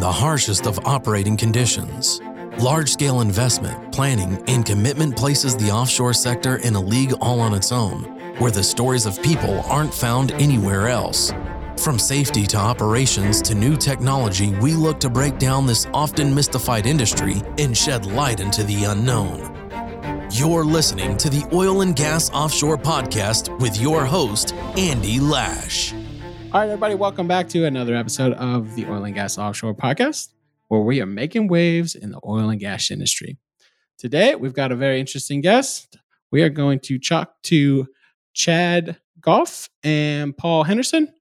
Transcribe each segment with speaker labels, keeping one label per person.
Speaker 1: the harshest of operating conditions. Large scale investment, planning, and commitment places the offshore sector in a league all on its own, where the stories of people aren't found anywhere else. From safety to operations to new technology, we look to break down this often mystified industry and shed light into the unknown. You're listening to the Oil and Gas Offshore Podcast with your host, Andy Lash.
Speaker 2: All right, everybody, welcome back to another episode of the Oil and Gas Offshore Podcast, where we are making waves in the oil and gas industry. Today, we've got a very interesting guest. We are going to talk to Chad Goff and Paul Henderson.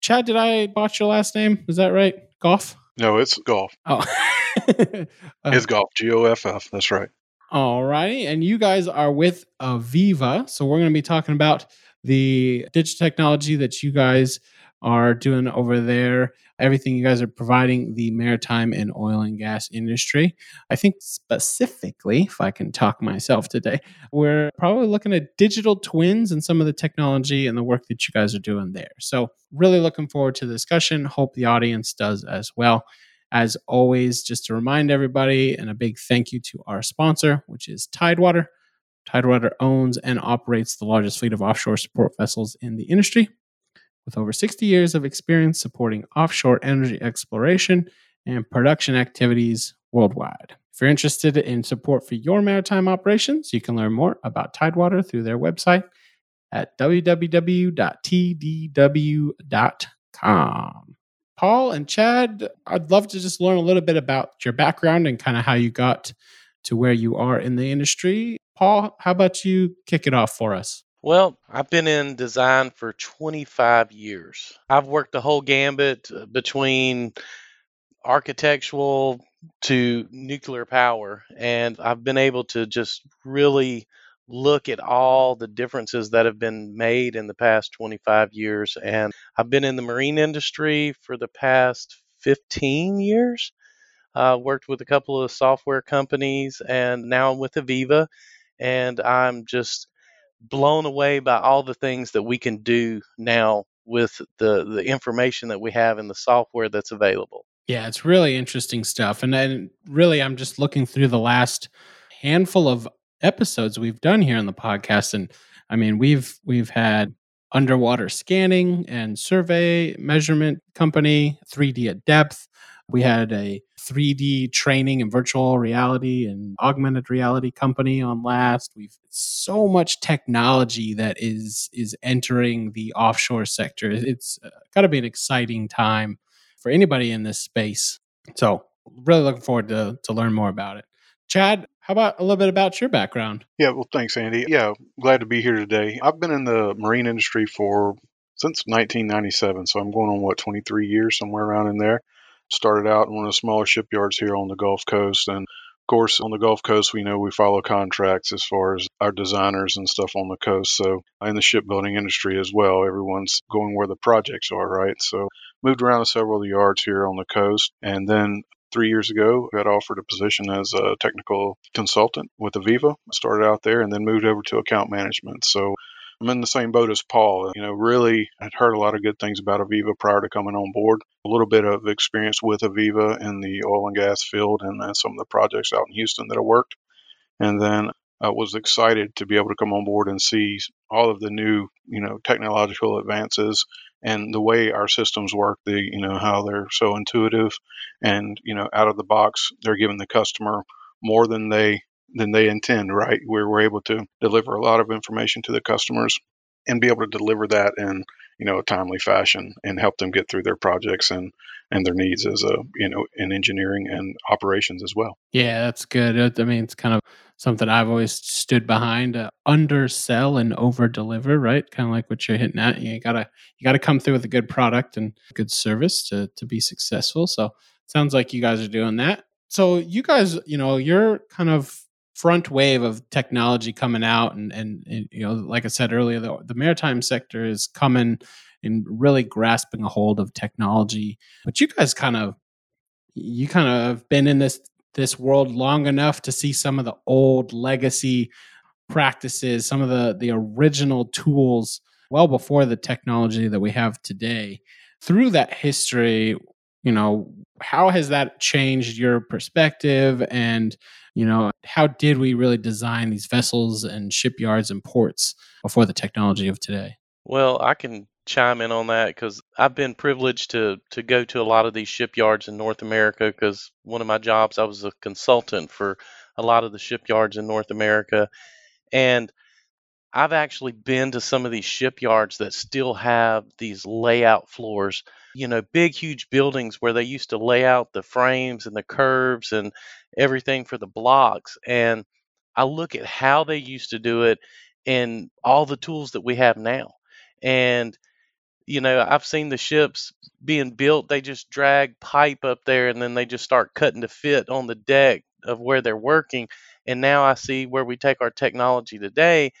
Speaker 2: Chad, did I botch your last name? Is that right? Goff?
Speaker 3: No, it's golf.
Speaker 2: Oh, Uh,
Speaker 3: It's golf. G O F F. That's right.
Speaker 2: All righty. And you guys are with Aveva. So we're going to be talking about the digital technology that you guys are doing over there, everything you guys are providing the maritime and oil and gas industry. I think specifically, if I can talk myself today, we're probably looking at digital twins and some of the technology and the work that you guys are doing there. So, really looking forward to the discussion. Hope the audience does as well. As always, just to remind everybody, and a big thank you to our sponsor, which is Tidewater. Tidewater owns and operates the largest fleet of offshore support vessels in the industry. With over 60 years of experience supporting offshore energy exploration and production activities worldwide. If you're interested in support for your maritime operations, you can learn more about Tidewater through their website at www.tdw.com. Paul and Chad, I'd love to just learn a little bit about your background and kind of how you got to where you are in the industry. Paul, how about you kick it off for us?
Speaker 4: Well, I've been in design for 25 years. I've worked the whole gambit uh, between architectural to nuclear power, and I've been able to just really look at all the differences that have been made in the past 25 years. And I've been in the marine industry for the past 15 years. Uh, worked with a couple of software companies, and now I'm with Aveva, and I'm just blown away by all the things that we can do now with the the information that we have in the software that's available.
Speaker 2: Yeah, it's really interesting stuff. And then really I'm just looking through the last handful of episodes we've done here on the podcast and I mean, we've we've had underwater scanning and survey measurement company, 3D at depth. We had a 3D training and virtual reality and augmented reality company on last. We've so much technology that is is entering the offshore sector. It's uh, got to be an exciting time for anybody in this space. So, really looking forward to to learn more about it. Chad, how about a little bit about your background?
Speaker 3: Yeah, well, thanks, Andy. Yeah, glad to be here today. I've been in the marine industry for since 1997, so I'm going on what 23 years, somewhere around in there. Started out in one of the smaller shipyards here on the Gulf Coast, and of course, on the Gulf Coast, we know we follow contracts as far as our designers and stuff on the coast. So, in the shipbuilding industry as well, everyone's going where the projects are, right? So, moved around to several of the yards here on the coast, and then three years ago, got offered a position as a technical consultant with Aveva. Started out there and then moved over to account management. So I'm in the same boat as Paul. You know, really, I'd heard a lot of good things about Aveva prior to coming on board. A little bit of experience with Aveva in the oil and gas field and then some of the projects out in Houston that I worked. And then I was excited to be able to come on board and see all of the new, you know, technological advances and the way our systems work. The, you know, how they're so intuitive and you know, out of the box, they're giving the customer more than they than they intend. Right, we're able to deliver a lot of information to the customers and be able to deliver that in you know a timely fashion and help them get through their projects and and their needs as a you know in engineering and operations as well.
Speaker 2: Yeah, that's good. I mean, it's kind of something I've always stood behind: uh, undersell and over deliver. Right, kind of like what you're hitting at. You gotta you gotta come through with a good product and good service to to be successful. So sounds like you guys are doing that. So you guys, you know, you're kind of front wave of technology coming out, and and, and you know, like I said earlier, the, the maritime sector is coming and really grasping a hold of technology. But you guys kind of you kind of have been in this this world long enough to see some of the old legacy practices, some of the the original tools well before the technology that we have today. Through that history, you know, how has that changed your perspective? And you know how did we really design these vessels and shipyards and ports before the technology of today?
Speaker 4: Well i can chime in on that because i've been privileged to to go to a lot of these shipyards in north america because one of my jobs i was a consultant for a lot of the shipyards in north america. And I've actually been to some of these shipyards that still have these layout floors, you know, big, huge buildings where they used to lay out the frames and the curves and everything for the blocks. And I look at how they used to do it and all the tools that we have now. And, you know, I've seen the ships being built, they just drag pipe up there and then they just start cutting to fit on the deck of where they're working. And now I see where we take our technology today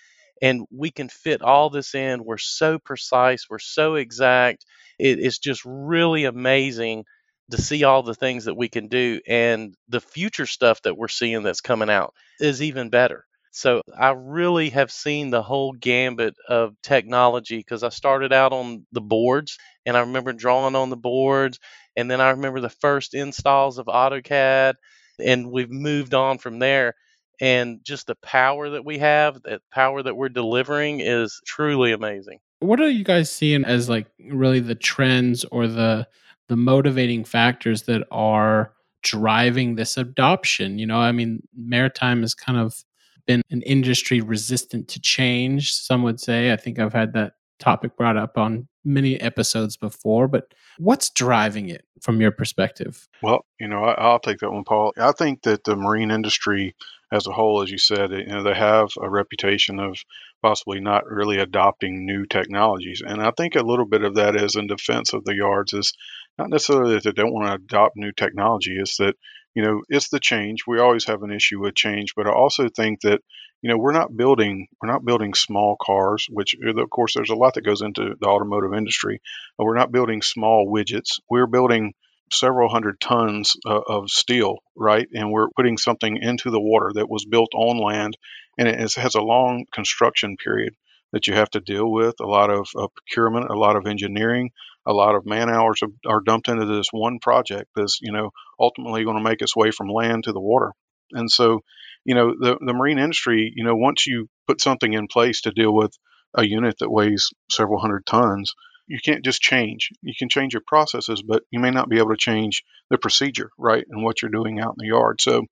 Speaker 4: and we can fit all this in. We're so precise, we're so exact. It, it's just really amazing to see all the things that we can do. And the future stuff that we're seeing that's coming out is even better. So I really have seen the whole gambit of technology because I started out on the boards and I remember drawing on the boards. And then I remember the first installs of AutoCAD. And we've moved on from there and just the power that we have, that power that we're delivering is truly amazing.
Speaker 2: What are you guys seeing as like really the trends or the the motivating factors that are driving this adoption? You know, I mean, maritime has kind of been an industry resistant to change, some would say. I think I've had that topic brought up on many episodes before, but what's driving it from your perspective?
Speaker 3: Well, you know, I, will take that one, Paul. I think that the marine industry as a whole, as you said, you know, they have a reputation of possibly not really adopting new technologies. And I think a little bit of that is in defense of the yards is not necessarily that they don't want to adopt new technology, is that, you know, it's the change. We always have an issue with change, but I also think that you know we're not building we're not building small cars which uh, of course there's a lot that goes into the automotive industry we're not building small widgets. We're building several hundred tons uh, of steel right? And we're putting something into the water that was built on land and it has a long construction period that you have to deal with a lot of uh, procurement a lot of engineering a lot of man hours are dumped into this one project that's you know ultimately going to make its way from land to the water. And so you know, the, the marine industry, you know, once you put something in place to deal with a unit that weighs several hundred tons, you can't just change. You can change your processes, but you may not be able to change the procedure, right, and what you're doing out in the yard. So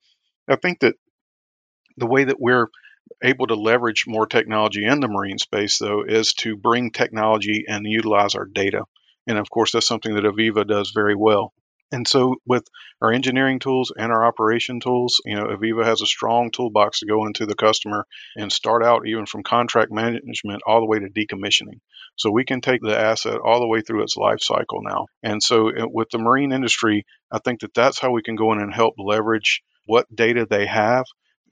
Speaker 3: I think that the way that we're able to leverage more technology in the marine space, though, is to bring technology and utilize our data. And of course, that's something that Aveva does very well. And so, with our engineering tools and our operation tools, you know, Aveva has a strong toolbox to go into the customer and start out even from contract management all the way to decommissioning. So we can take the asset all the way through its life cycle now. And so, uh, with the marine industry, I think that that's how we can go in and help leverage what data they have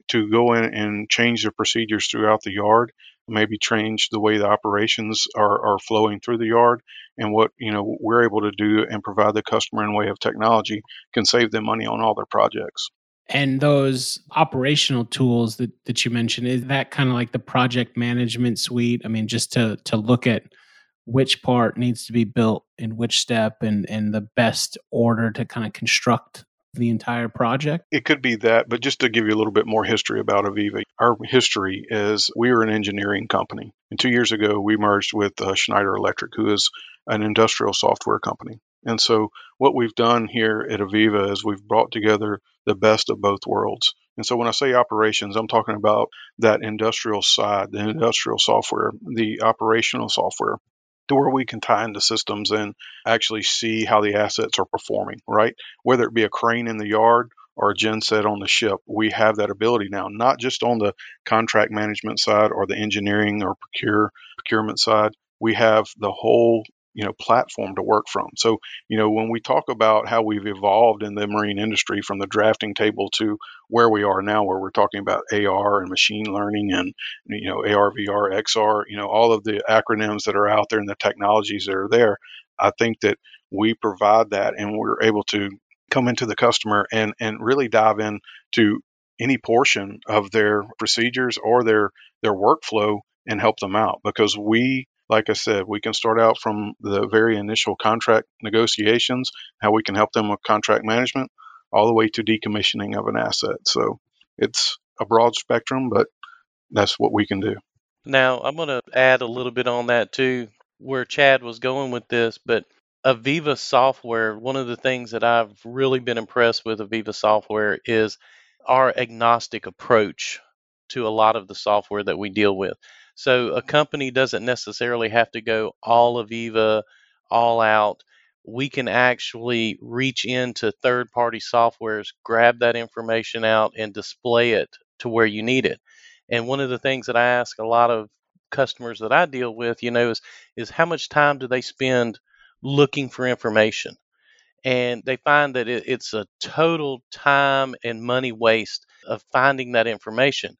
Speaker 3: to go in and change their procedures throughout the yard maybe change the way the operations are, are flowing through the yard and what you know we're able to do and provide the customer in way of technology can save them money on all their projects.
Speaker 2: And those operational tools that, that you mentioned is that kind of like the project management suite? I mean just to to look at which part needs to be built in which step and and the best order to kind of construct the entire project?
Speaker 3: It could be that, but just to give you a little bit more history about Aveva, our history is we are an engineering company. And two years ago, we merged with uh, Schneider Electric, who is an industrial software company. And so, what we've done here at Aveva is we've brought together the best of both worlds. And so, when I say operations, I'm talking about that industrial side, the industrial software, the operational software to where we can tie into systems and actually see how the assets are performing, right? Whether it be a crane in the yard or a genset on the ship, we have that ability now, not just on the contract management side or the engineering or procure procurement side. We have the whole you know platform to work from. So you know when we talk about how we've evolved in the marine industry from the drafting table to where we are now where we're talking about ar and machine learning and you know ar vr xr you know all of the acronyms that are out there and the technologies that are there i think that we provide that and we're able to come into the customer and and really dive in to any portion of their procedures or their their workflow and help them out because we like I said, we can start out from the very initial contract negotiations, how we can help them with contract management, all the way to decommissioning of an asset. So it's a broad spectrum, but that's what we can do.
Speaker 4: Now, I'm going to add a little bit on that too, where Chad was going with this, but Aveva software, one of the things that I've really been impressed with Aveva software is our agnostic approach to a lot of the software that we deal with. So a company doesn't necessarily have to go all Aveva, all out. We can actually reach into third party softwares, grab that information out, and display it to where you need it. And one of the things that I ask a lot of customers that I deal with, you know, is is how much time do they spend looking for information? And they find that it, it's a total time and money waste of finding that information.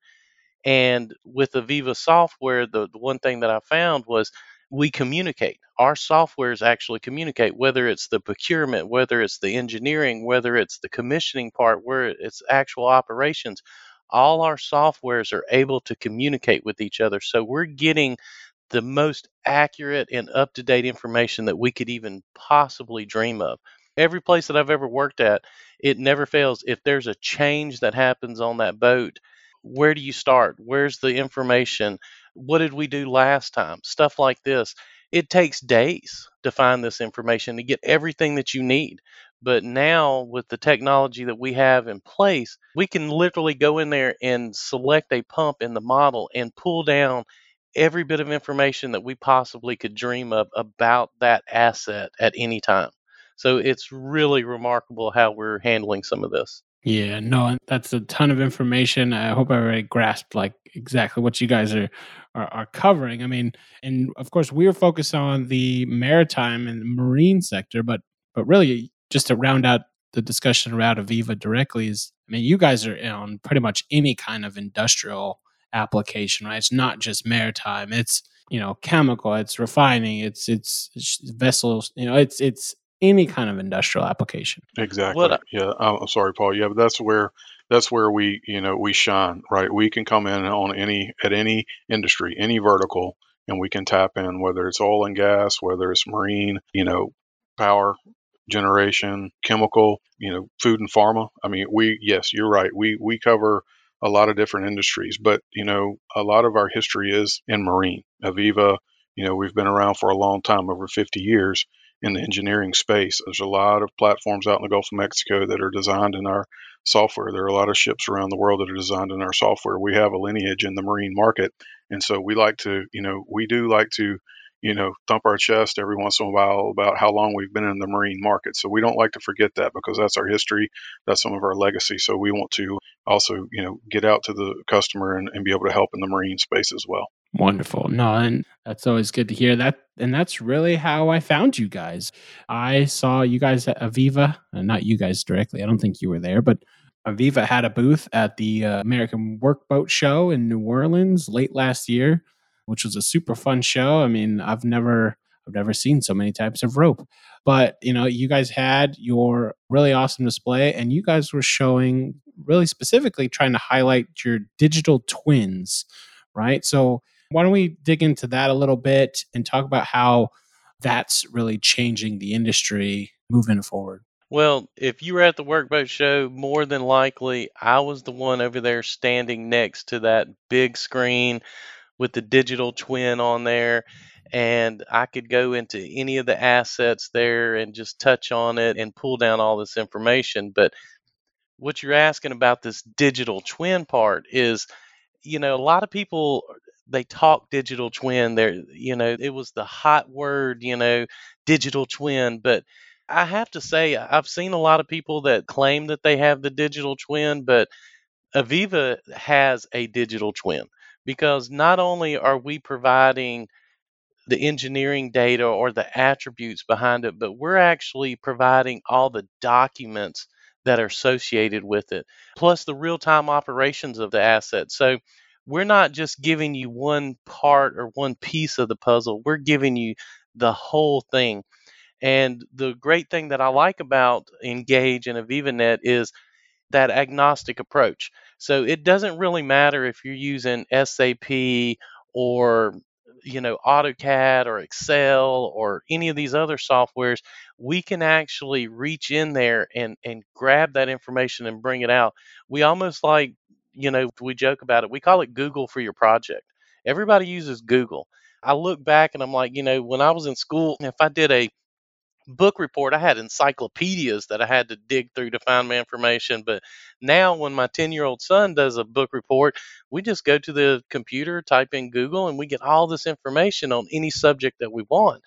Speaker 4: And with Aveva software, the, the one thing that I found was we communicate. Our softwares actually communicate, whether it's the procurement, whether it's the engineering, whether it's the commissioning part, where it's actual operations. All our softwares are able to communicate with each other. So we're getting the most accurate and up to date information that we could even possibly dream of. Every place that I've ever worked at, it never fails. If there's a change that happens on that boat, where do you start? Where's the information? What did we do last time? Stuff like this. It takes days to find this information to get everything that you need. But now, with the technology that we have in place, we can literally go in there and select a pump in the model and pull down every bit of information that we possibly could dream of about that asset at any time. So it's really remarkable how we're handling some of this.
Speaker 2: Yeah, no, that's a ton of information. I hope I already grasped like exactly what you guys are, are are, covering. I mean, and of course we're focused on the maritime and marine sector, but but really just to round out the discussion around Aveva directly is, I mean, you guys are on pretty much any kind of industrial application, right? It's not just maritime. It's you know chemical. It's refining. It's it's vessels. You know, it's it's any kind of industrial application.
Speaker 3: Exactly. yeah. I'm sorry, Paul. Yeah, but that's where that's where we you know we shine, right? We can come in on any at any industry, any vertical, and we can tap in whether it's oil and gas, whether it's marine, you know, power generation, chemical, you know, food and pharma. I mean, we yes, you're right. We we cover a lot of different industries, but you know, a lot of our history is in marine. Aveva, you know, we've been around for a long time, over 50 years, in the engineering space. There's a lot of platforms out in the Gulf of Mexico that are designed in our software. There are a lot of ships around the world that are designed in our software. We have a lineage in the marine market. And so we like to, you know, we do like to, you know, thump our chest every once in a while about how long we've been in the marine market. So we don't like to forget that because that's our history. That's some of our legacy. So we want to also, you know, get out to the customer and, and be able to help in the marine space as well.
Speaker 2: Wonderful. No, and that's always good to hear that. And that's really how I found you guys. I saw you guys at Aveva, uh, not you guys directly. I don't think you were there, but Aveva had a booth at the uh, American Workboat Show in New Orleans late last year, which was a super fun show. I mean, I've never I've never seen so many types of rope. But, you know, you guys had your really awesome display and you guys were showing really specifically trying to highlight your digital twins, right? So why don't we dig into that a little bit and talk about how that's really changing the industry moving forward?
Speaker 4: Well, if you were at the workboat show, more than likely I was the one over there standing next to that big screen with the digital twin on there. And I could go into any of the assets there and just touch on it and pull down all this information. But what you're asking about this digital twin part is, you know, a lot of people they talk digital twin there you know it was the hot word you know digital twin but i have to say i've seen a lot of people that claim that they have the digital twin but Aveva has a digital twin because not only are we providing the engineering data or the attributes behind it but we're actually providing all the documents that are associated with it plus the real-time operations of the asset. So we're not just giving you one part or one piece of the puzzle, we're giving you the whole thing. And the great thing that I like about Engage and Aveva NET is that agnostic approach. So it doesn't really matter if you're using SAP or you know, AutoCAD or Excel or any of these other softwares, we can actually reach in there and and grab that information and bring it out. We almost like, you know, we joke about it. We call it Google for your project. Everybody uses Google. I look back and I'm like, you know, when I was in school, if I did a book report, I had encyclopedias that I had to dig through to find my information. But now, when my 10 year old son does a book report, we just go to the computer, type in Google, and we get all this information on any subject that we want.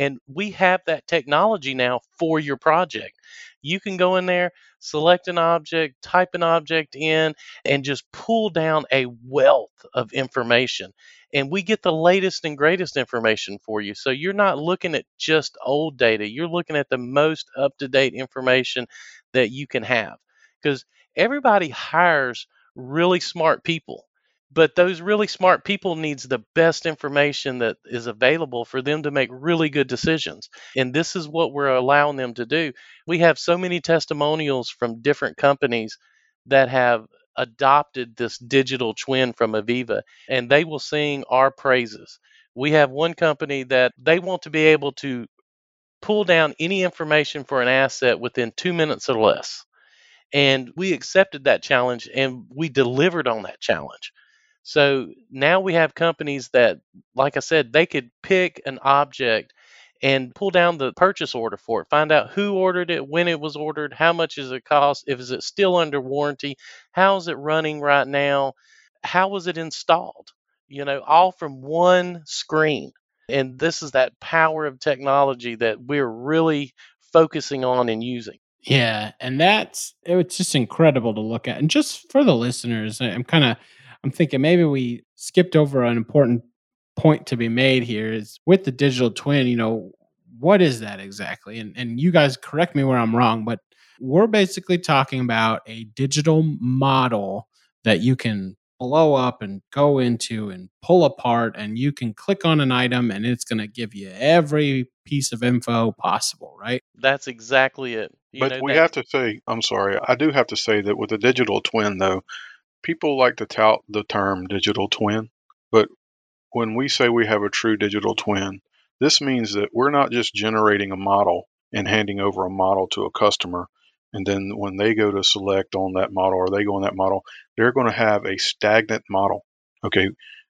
Speaker 4: And we have that technology now for your project. You can go in there, select an object, type an object in, and just pull down a wealth of information and we get the latest and greatest information for you. So you're not looking at just old data, you're looking at the most up to date information that you can have because everybody hires really smart people but those really smart people needs the best information that is available for them to make really good decisions and this is what we're allowing them to do we have so many testimonials from different companies that have adopted this digital twin from Aveva and they will sing our praises. We have one company that they want to be able to pull down any information for an asset within two minutes or less. And we accepted that challenge and we delivered on that challenge. So now we have companies that, like I said, they could pick an object and pull down the purchase order for it. Find out who ordered it, when it was ordered, how much is it cost, if is it still under warranty, how is it running right now, how was it installed? You know, all from one screen. And this is that power of technology that we're really focusing on and using.
Speaker 2: Yeah, and that's it's just incredible to look at. And just for the listeners, I'm kind of I'm thinking maybe we skipped over an important point to be made here is with the digital twin, you know, what is that exactly? And and you guys correct me where I'm wrong, but we're basically talking about a digital model that you can blow up and go into and pull apart and you can click on an item and it's going to give you every piece of info possible, right?
Speaker 4: That's exactly it.
Speaker 3: You but we that- have to say, I'm sorry, I do have to say that with the digital twin though, people like to tout the term digital twin, but when we say we have a true digital twin, this means that we're not just generating a model and handing over a model to a customer. And then when they go to select on that model or they go on that model, they're going to have a stagnant model. Okay.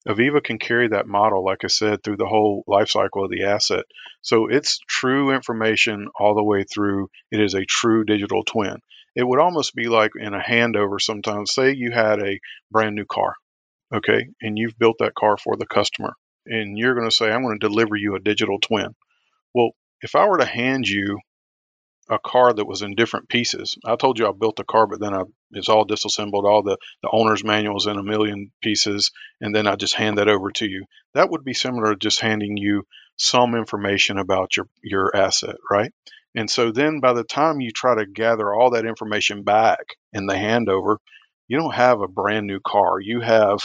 Speaker 3: Aveva can carry that model, like I said, through the whole life cycle of the asset. So it's true information all the way through. It is a true digital twin. It would almost be like in a handover sometimes. Say you had a brand new car okay, and you've built that car for the customer, and you're going to say, I'm going to deliver you a digital twin. Well, if I were to hand you a car that was in different pieces, I told you I built a car, but then I, it's all disassembled, all the, the owner's manuals in a million pieces, and then I just hand that over to you. That would be similar to just handing you some information about your, your asset, right? And so then by the time you try to gather all that information back in the handover, you don't have a brand new car. You have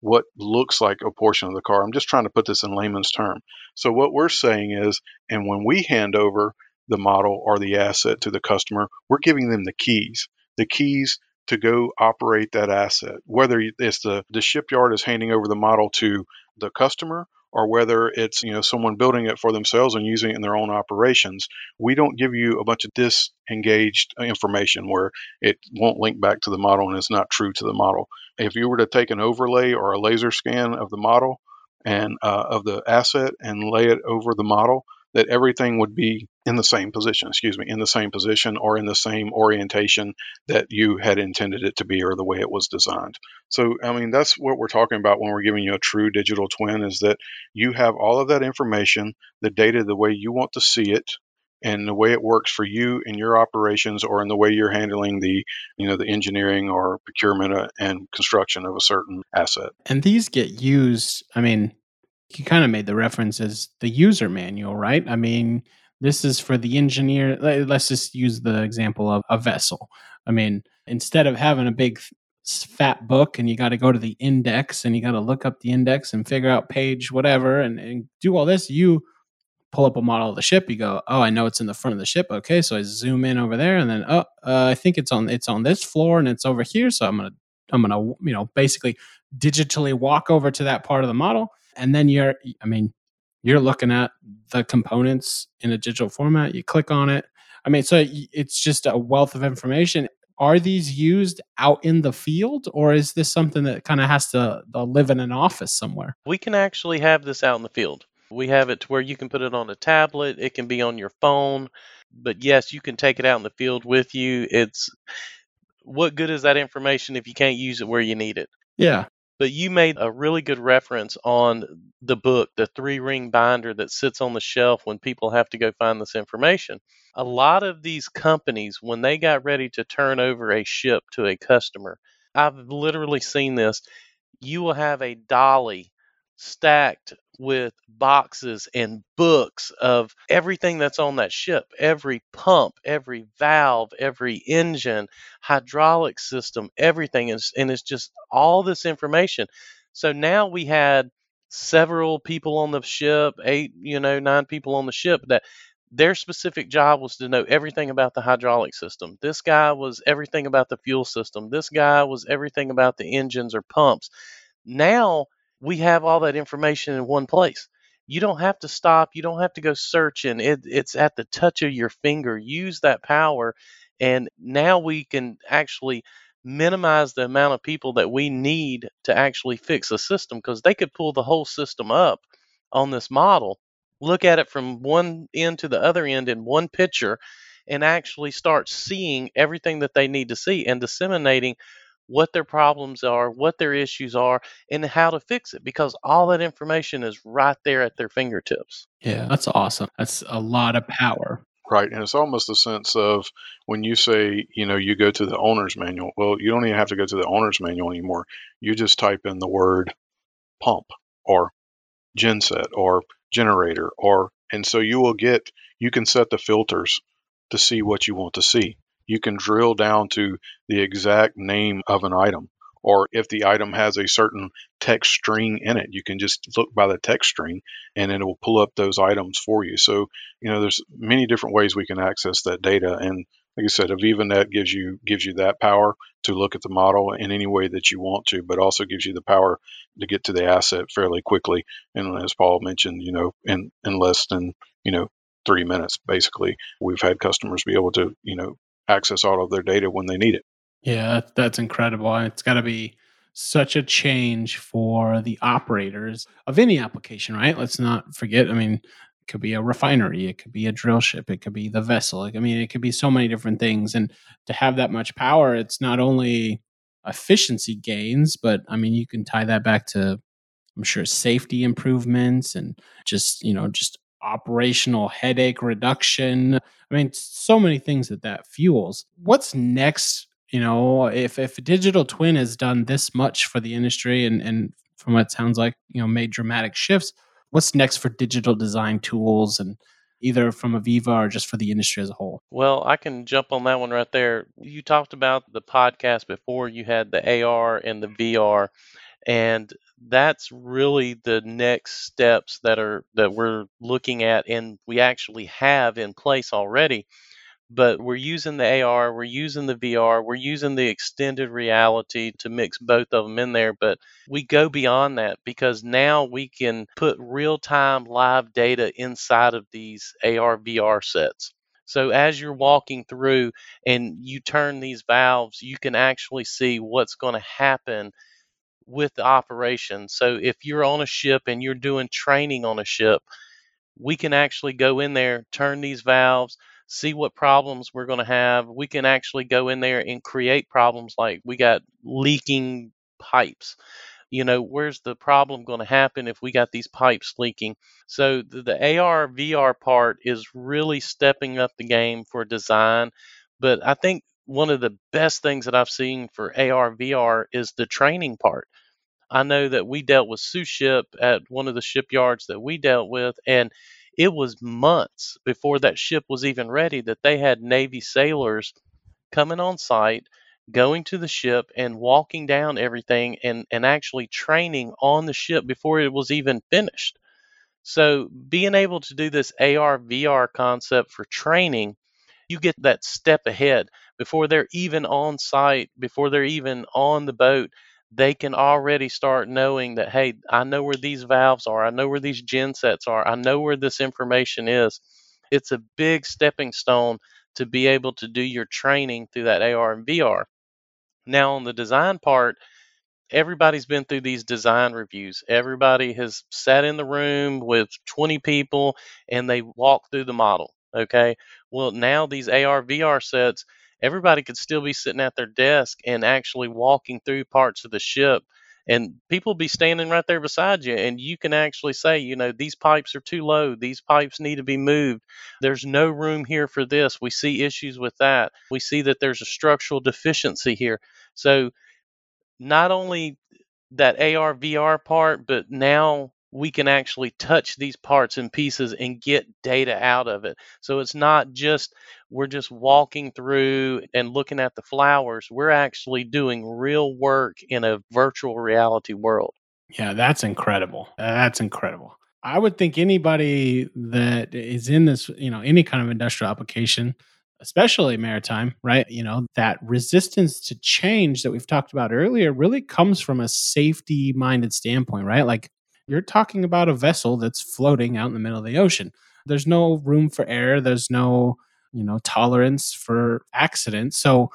Speaker 3: what looks like a portion of the car. I'm just trying to put this in layman's term. So what we're saying is, and when we hand over the model or the asset to the customer, we're giving them the keys. The keys to go operate that asset. Whether it's the the shipyard is handing over the model to the customer or whether it's you know someone building it for themselves and using it in their own operations we don't give you a bunch of disengaged information where it won't link back to the model and it's not true to the model. If you were to take an overlay or a laser scan of the model and uh, of the asset and lay it over the model that everything would be in the same position, excuse me, in the same position or in the same orientation that you had intended it to be or the way it was designed. So, I mean, that's what we're talking about when we're giving you a true digital twin is that you have all of that information, the data the way you want to see it, and the way it works for you in your operations or in the way you're handling the you know the engineering or procurement uh, and construction of a certain asset
Speaker 2: and these get used i mean you kind of made the reference as the user manual, right? I mean, this is for the engineer. Let's just use the example of a vessel. I mean, instead of having a big fat book and you got to go to the index and you got to look up the index and figure out page whatever and, and do all this, you pull up a model of the ship. You go, oh, I know it's in the front of the ship. Okay, so I zoom in over there, and then oh, uh, I think it's on it's on this floor and it's over here. So I'm gonna I'm gonna you know basically digitally walk over to that part of the model And then you're, I mean, you're looking at the components in a digital format. You click on it. I mean, so it's just a wealth of information. Are these used out in the field, or is this something that kind of has to uh, live in an office somewhere?
Speaker 4: We can actually have this out in the field. We have it to where you can put it on a tablet, it can be on your phone, but yes, you can take it out in the field with you. It's what good is that information if you can't use it where you need it?
Speaker 2: Yeah.
Speaker 4: But you made a really good reference on the book, the three ring binder that sits on the shelf when people have to go find this information. A lot of these companies, when they got ready to turn over a ship to a customer, I've literally seen this. You will have a dolly stacked with boxes and books of everything that's on that ship every pump, every valve, every engine, hydraulic system, everything. Is, and it's just all this information. So now we had several people on the ship, eight, you know, nine people on the ship that their specific job was to know everything about the hydraulic system. This guy was everything about the fuel system. This guy was everything about the engines or pumps. Now we have all that information in one place. You don't have to stop. You don't have to go searching. It, it's at the touch of your finger. Use that power. And now we can actually minimize the amount of people that we need to actually fix a system because they could pull the whole system up on this model, look at it from one end to the other end in one picture, and actually start seeing everything that they need to see and disseminating what their problems are, what their issues are, and how to fix it because all that information is right there at their fingertips.
Speaker 2: Yeah, that's awesome. That's a lot of power.
Speaker 3: Right. And it's almost a sense of when you say, you know, you go to the owner's manual. Well, you don't even have to go to the owner's manual anymore. You just type in the word pump or genset or generator or, and so you will get, you can set the filters to see what you want to see you can drill down to the exact name of an item. Or if the item has a certain text string in it, you can just look by the text string and it will pull up those items for you. So, you know, there's many different ways we can access that data. And like I said, Aveva NET gives you gives you that power to look at the model in any way that you want to, but also gives you the power to get to the asset fairly quickly. And as Paul mentioned, you know, in in less than you know three minutes, basically, we've had customers be able to you know access all of their data when they need it.
Speaker 2: Yeah, that's incredible. It's got to be such a change for the operators of any application, right? Let's not forget. I mean, it could be a refinery, it could be a drill ship, it could be the vessel. I mean, it could be so many different things. And to have that much power, it's not only efficiency gains, but I mean, you can tie that back to, I'm sure, safety improvements and just, you know, just operational headache reduction. I mean, so many things that that fuels. What's next? You know, if if a digital twin has done this much for the industry and and from what it sounds like, you know, made dramatic shifts, what's next for digital design tools and either from Aveva or just for the industry as a whole?
Speaker 4: Well, I can jump on that one right there. You talked about the podcast before, you had the AR and the VR and that's really the next steps that are that we're looking at and we actually have in place already but we're using the AR, we're using the VR, we're using the extended reality to mix both of them in there. But we go beyond that because now we can put real time live data inside of these AR, VR sets. So as you're walking through and you turn these valves, you can actually see what's going to happen with the operation. So if you're on a ship and you're doing training on a ship, we can actually go in there, turn these valves, see what problems we're going to have. We can actually go in there and create problems like we got leaking pipes. You know, where's the problem going to happen if we got these pipes leaking? So the, the AR VR part is really stepping up the game for design. But I think one of the best things that I've seen for AR VR is the training part. I know that we dealt with Sous Ship at one of the shipyards that we dealt with, and it was months before that ship was even ready that they had Navy sailors coming on site, going to the ship and walking down everything and, and actually training on the ship before it was even finished. So being able to do this AR VR concept for training, you get that step ahead before they're even on site, before they're even on the boat they can already start knowing that, hey, I know where these valves are, I know where these gensets are, I know where this information is. It's a big stepping stone to be able to do your training through that AR and VR. Now, on the design part, everybody's been through these design reviews. Everybody has sat in the room with 20 people and they walk through the model. Okay. Well, now these AR, VR sets, everybody could still be sitting at their desk and actually walking through parts of the ship. And people be standing right there beside you, and you can actually say, you know, these pipes are too low. These pipes need to be moved. There's no room here for this. We see issues with that. We see that there's a structural deficiency here. So, not only that AR VR part, but now we can actually touch these parts and pieces and get data out of it. So it's not just we're just walking through and looking at the flowers. We're actually doing real work in a virtual reality world.
Speaker 2: Yeah, that's incredible. That's incredible. I would think anybody that is in this, you know, any kind of industrial application especially maritime, right? You know, that resistance to change that we've talked about earlier really comes from a safety minded standpoint, right? Like you're talking about a vessel that's floating out in the middle of the ocean. There's no room for error, there's no, you know, tolerance for accidents. So,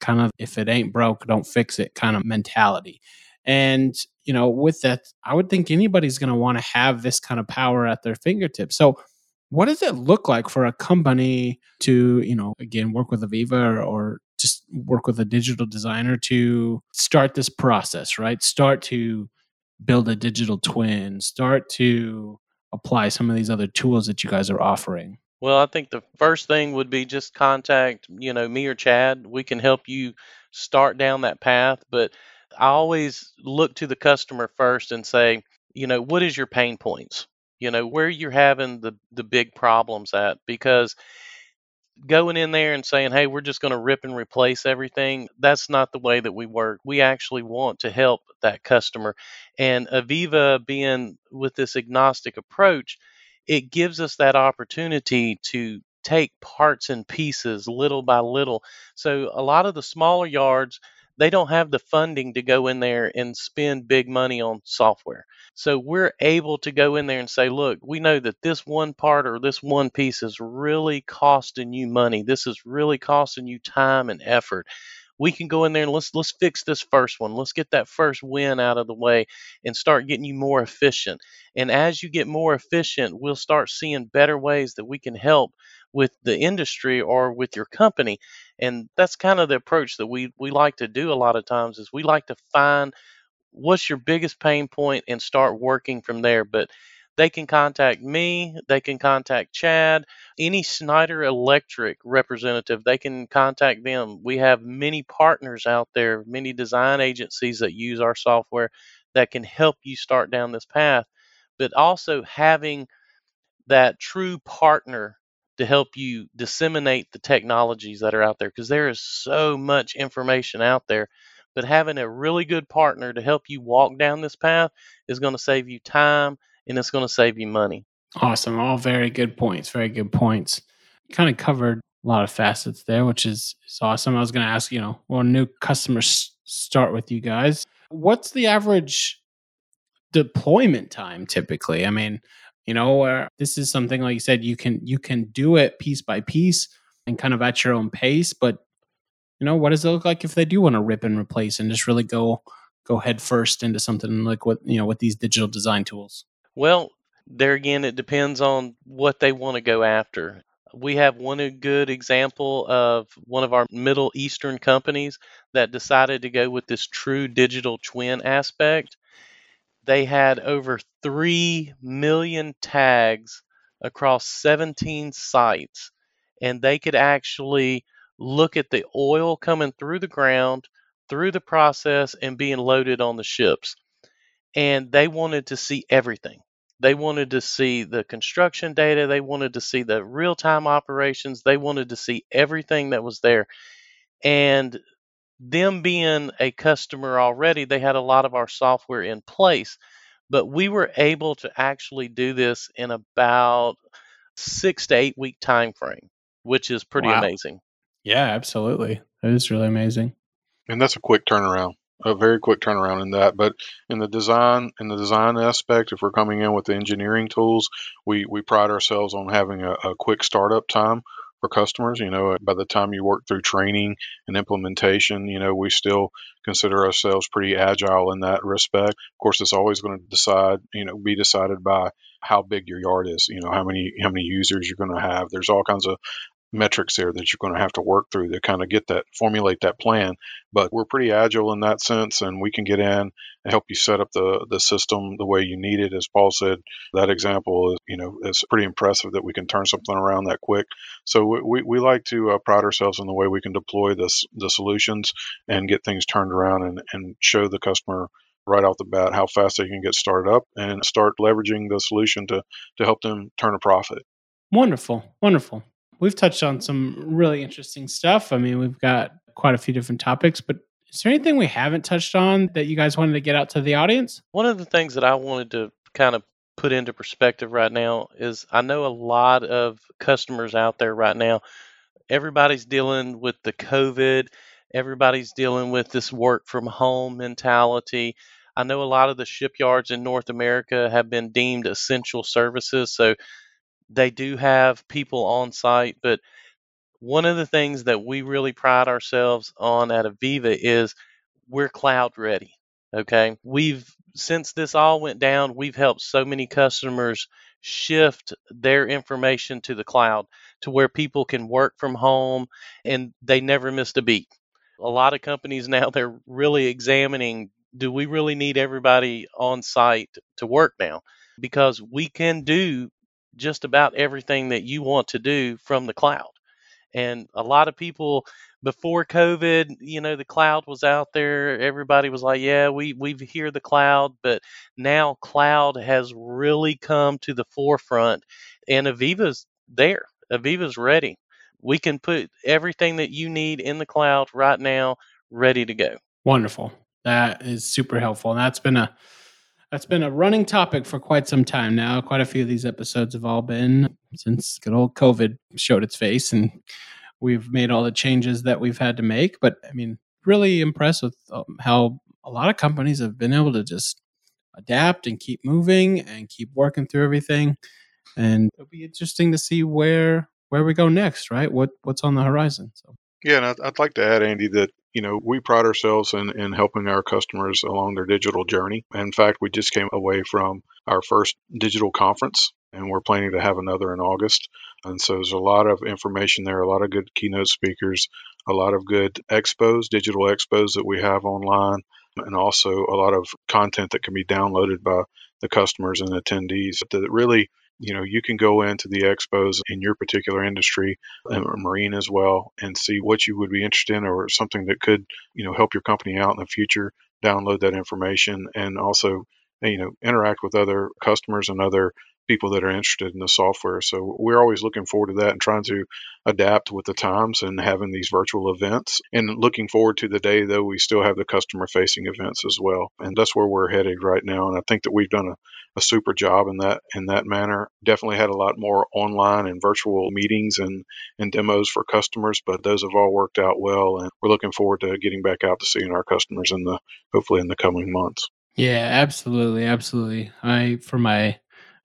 Speaker 2: kind of if it ain't broke, don't fix it kind of mentality. And, you know, with that, I would think anybody's going to want to have this kind of power at their fingertips. So, what does it look like for a company to, you know, again, work with Aveva or, or just work with a digital designer to start this process, right? Start to build a digital twin, start to apply some of these other tools that you guys are offering?
Speaker 4: Well, I think the first thing would be just contact, you know, me or Chad. We can help you start down that path, but I always look to the customer first and say, you know, what is your pain points? you know where you're having the the big problems at because going in there and saying hey we're just going to rip and replace everything that's not the way that we work. We actually want to help that customer. And Aveva being with this agnostic approach it gives us that opportunity to take parts and pieces little by little. So a lot of the smaller yards they don't have the funding to go in there and spend big money on software. So we're able to go in there and say, look, we know that this one part or this one piece is really costing you money. This is really costing you time and effort. We can go in there and let's let's fix this first one. Let's get that first win out of the way and start getting you more efficient. And as you get more efficient, we'll start seeing better ways that we can help with the industry or with your company and that's kind of the approach that we we like to do a lot of times is we like to find what's your biggest pain point and start working from there but they can contact me they can contact chad any Schneider electric representative they can contact them. We have many partners out there many design agencies that use our software that can help you start down this path but also having that true partner to help you disseminate the technologies that are out there because there is so much information out there. But having a really good partner to help you walk down this path is going to save you time and it's going to save you money.
Speaker 2: Awesome. All very good points. Very good points. kind of covered a lot of facets there, which is, is awesome. I was going to ask, you know, when new customers start with you guys, what's the average deployment time typically? I mean, you know uh, this is something like you said you can you can do it piece by piece and kind of at your own pace but you know what does it look like if they do want to rip and replace and just really go go head first into something like what you know with these digital design tools?
Speaker 4: Well there again it depends on what they want to go after. We have one good example of one of our middle eastern companies that decided to go with this true digital twin aspect they had over 3 million tags across 17 sites, and they could actually look at the oil coming through the ground, through the process, and being loaded on the ships. And they wanted to see everything. They wanted to see the construction data. They wanted to see the real time operations. They wanted to see everything that was there. And them being a customer already, they had a lot of our software in place. But we were able to actually do this in about six to eight week time frame, which is pretty wow. amazing.
Speaker 2: Yeah, absolutely. That is really amazing.
Speaker 3: And that's a quick turnaround. a very quick turnaround in that. But in the design, in the design aspect, if we're coming in with the engineering tools, we we pride ourselves on having a, a quick startup time for customers. You know, by the time you work through training and implementation, you know, we still consider ourselves pretty agile in that respect. Of course, it's always going to decide, you know, be decided by how big your yard is. You know, how many how many users you're going to have. There's all kinds of metrics there that you're going to have to work through to kind of get that formulate that plan. But we're pretty agile in that sense and we can get in and help you set up the the system the way you need it. As paul said that example is you know it's pretty impressive that we can turn something around that quick. So we, we like to uh, pride ourselves in the way we can deploy this the solutions and get things turned around and, and show the customer right off the bat how fast they can get started up and start leveraging the solution to to help them turn a profit.
Speaker 2: Wonderful wonderful we've touched on some really interesting stuff. I mean, we've got quite a few different topics, but is there anything we haven't touched on that you guys wanted to get out to the audience?
Speaker 4: One of the things that I wanted to kind of put into perspective right now is I know a lot of customers out there right now. Everybody's dealing with the COVID, everybody's dealing with this work from home mentality. I know a lot of the shipyards in North America have been deemed essential services. So they do have people on site, but one of the things that we really pride ourselves on at Aveva is we're cloud ready. Okay. We've, since this all went down, we've helped so many customers shift their information to the cloud to where people can work from home and they never missed a beat. A lot of companies now, they're really examining do we really need everybody on site to work now? Because we can do just about everything that you want to do from the cloud. And a lot of people before COVID, you know, the cloud was out there. Everybody was like, "Yeah, we we hear the cloud," but now cloud has really come to the forefront, and Aveva's there. Aveva's ready. We can put everything that you need in the cloud right now, ready to go.
Speaker 2: Wonderful. That is super helpful. And that's been a that's been a running topic for quite some time now. Quite a few of these episodes have all been since good old COVID showed its face, and we've made all the changes that we've had to make. But I mean, really impressed with um, how a lot of companies have been able to just adapt and keep moving and keep working through everything. And it'll be interesting to see where where we go next, right? What what's on the horizon? So
Speaker 3: yeah, and I'd, I'd like to add, Andy, that you know, we pride ourselves in, in helping our customers along their digital journey. In fact, we just came away from our first digital conference and we're planning to have another in August. And so there's a lot of information there, a lot of good keynote speakers, a lot of good expos, digital expos that we have online, and also a lot of content that can be downloaded by the customers and attendees that really you know you can go into the expos in your particular industry uh, and marine as well and see what you would be interested in or something that could you know help your company out in the future download that information and also you know interact with other customers and other people that are interested in the software. So we're always looking forward to that and trying to adapt with the times and having these virtual events and looking forward to the day though we still have the customer facing events as well. And that's where we're headed right now. And I think that we've done a, a super job in that in that manner. Definitely had a lot more online and virtual meetings and, and demos for customers, but those have all worked out well and we're looking forward to getting back out to seeing our customers in the hopefully in the coming months.
Speaker 2: Yeah, absolutely, absolutely. I for my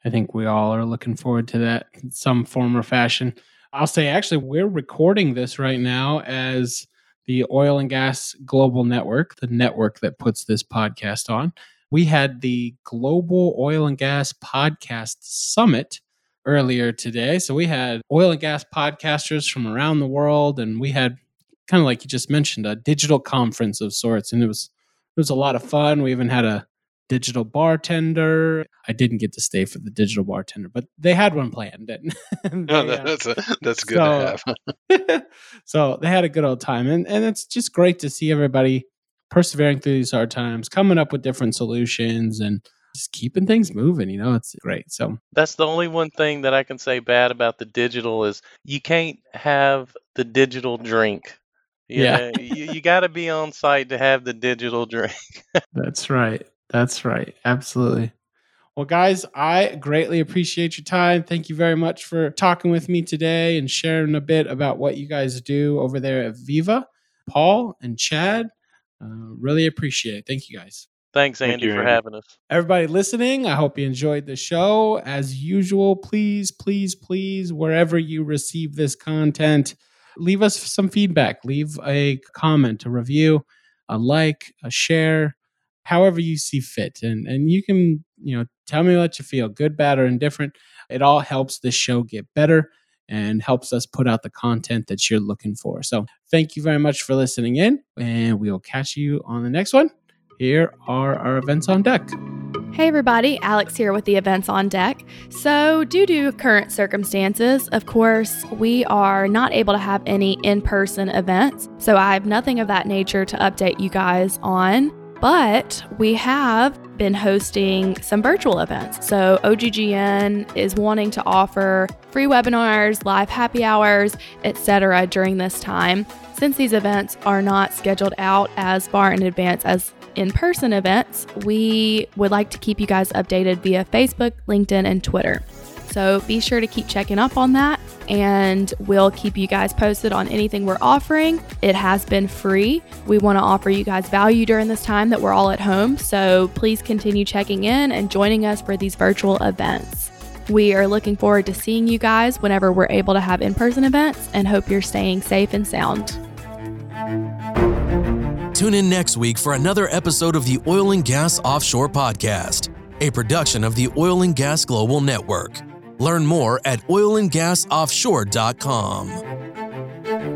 Speaker 2: I think we all are looking forward to that in some form or fashion. I'll say, actually, we're recording this right now as the Oil and Gas Global Network, the network that puts this podcast on. We had the Global Oil and Gas Podcast Summit earlier today. So we had oil and gas podcasters from around the world, and we had kind of like you just mentioned a digital conference of sorts, and it was it was a lot of fun. We even had a digital bartender. I didn't get to stay for the digital bartender, but they had one planned.
Speaker 3: And they, uh, that's a, that's good so,
Speaker 2: to have. so they had a good old time, and and it's just great to see everybody persevering through these hard times, coming up with different solutions, and just keeping things moving. You know, it's great. So
Speaker 4: that's the only one thing that I can say bad about the digital is you can't have the digital drink. You yeah, know, you, you got to be on site to have the digital drink.
Speaker 2: that's right. That's right. Absolutely. Well, guys, I greatly appreciate your time. Thank you very much for talking with me today and sharing a bit about what you guys do over there at Viva. Paul and Chad, Uh, really appreciate it. Thank you guys.
Speaker 4: Thanks,
Speaker 3: Thank
Speaker 4: Andy,
Speaker 3: you,
Speaker 4: for
Speaker 3: Andy.
Speaker 4: having us.
Speaker 2: Everybody listening, I hope you enjoyed the show. As usual, please, please, please, wherever you receive this content, leave us some feedback. Leave a comment, a review, a like, a share, however you see fit. And and you can, you know, tell me what you feel, good, bad, or indifferent. It all helps this show get better and helps us put out the content that you're looking for. So thank you very much for listening in, and we will catch you on the next one. Here are our events on deck.
Speaker 5: Hey everybody, Alex here with the events on deck. So, due to current circumstances, of course, we are not able to have any in person events. So, I have nothing of that nature to update you guys on. But we have been hosting some virtual events. So, OGGN is wanting to offer free webinars, live happy hours, etc. during this time. Since these events are not scheduled out as far in advance as in person events, we would like to keep you guys updated via Facebook, LinkedIn, and Twitter. So be sure to keep checking up on that, and we'll keep you guys posted on anything we're offering. It has been free. We want to offer you guys value during this time that we're all at home. So please continue checking in and joining us for these virtual events. We are looking forward to seeing you guys whenever we're able to have in person events and hope you're staying safe and sound.
Speaker 1: Tune in next week for another episode of the Oil and Gas Offshore Podcast, a production of the Oil and Gas Global Network. Learn more at oilandgasoffshore.com.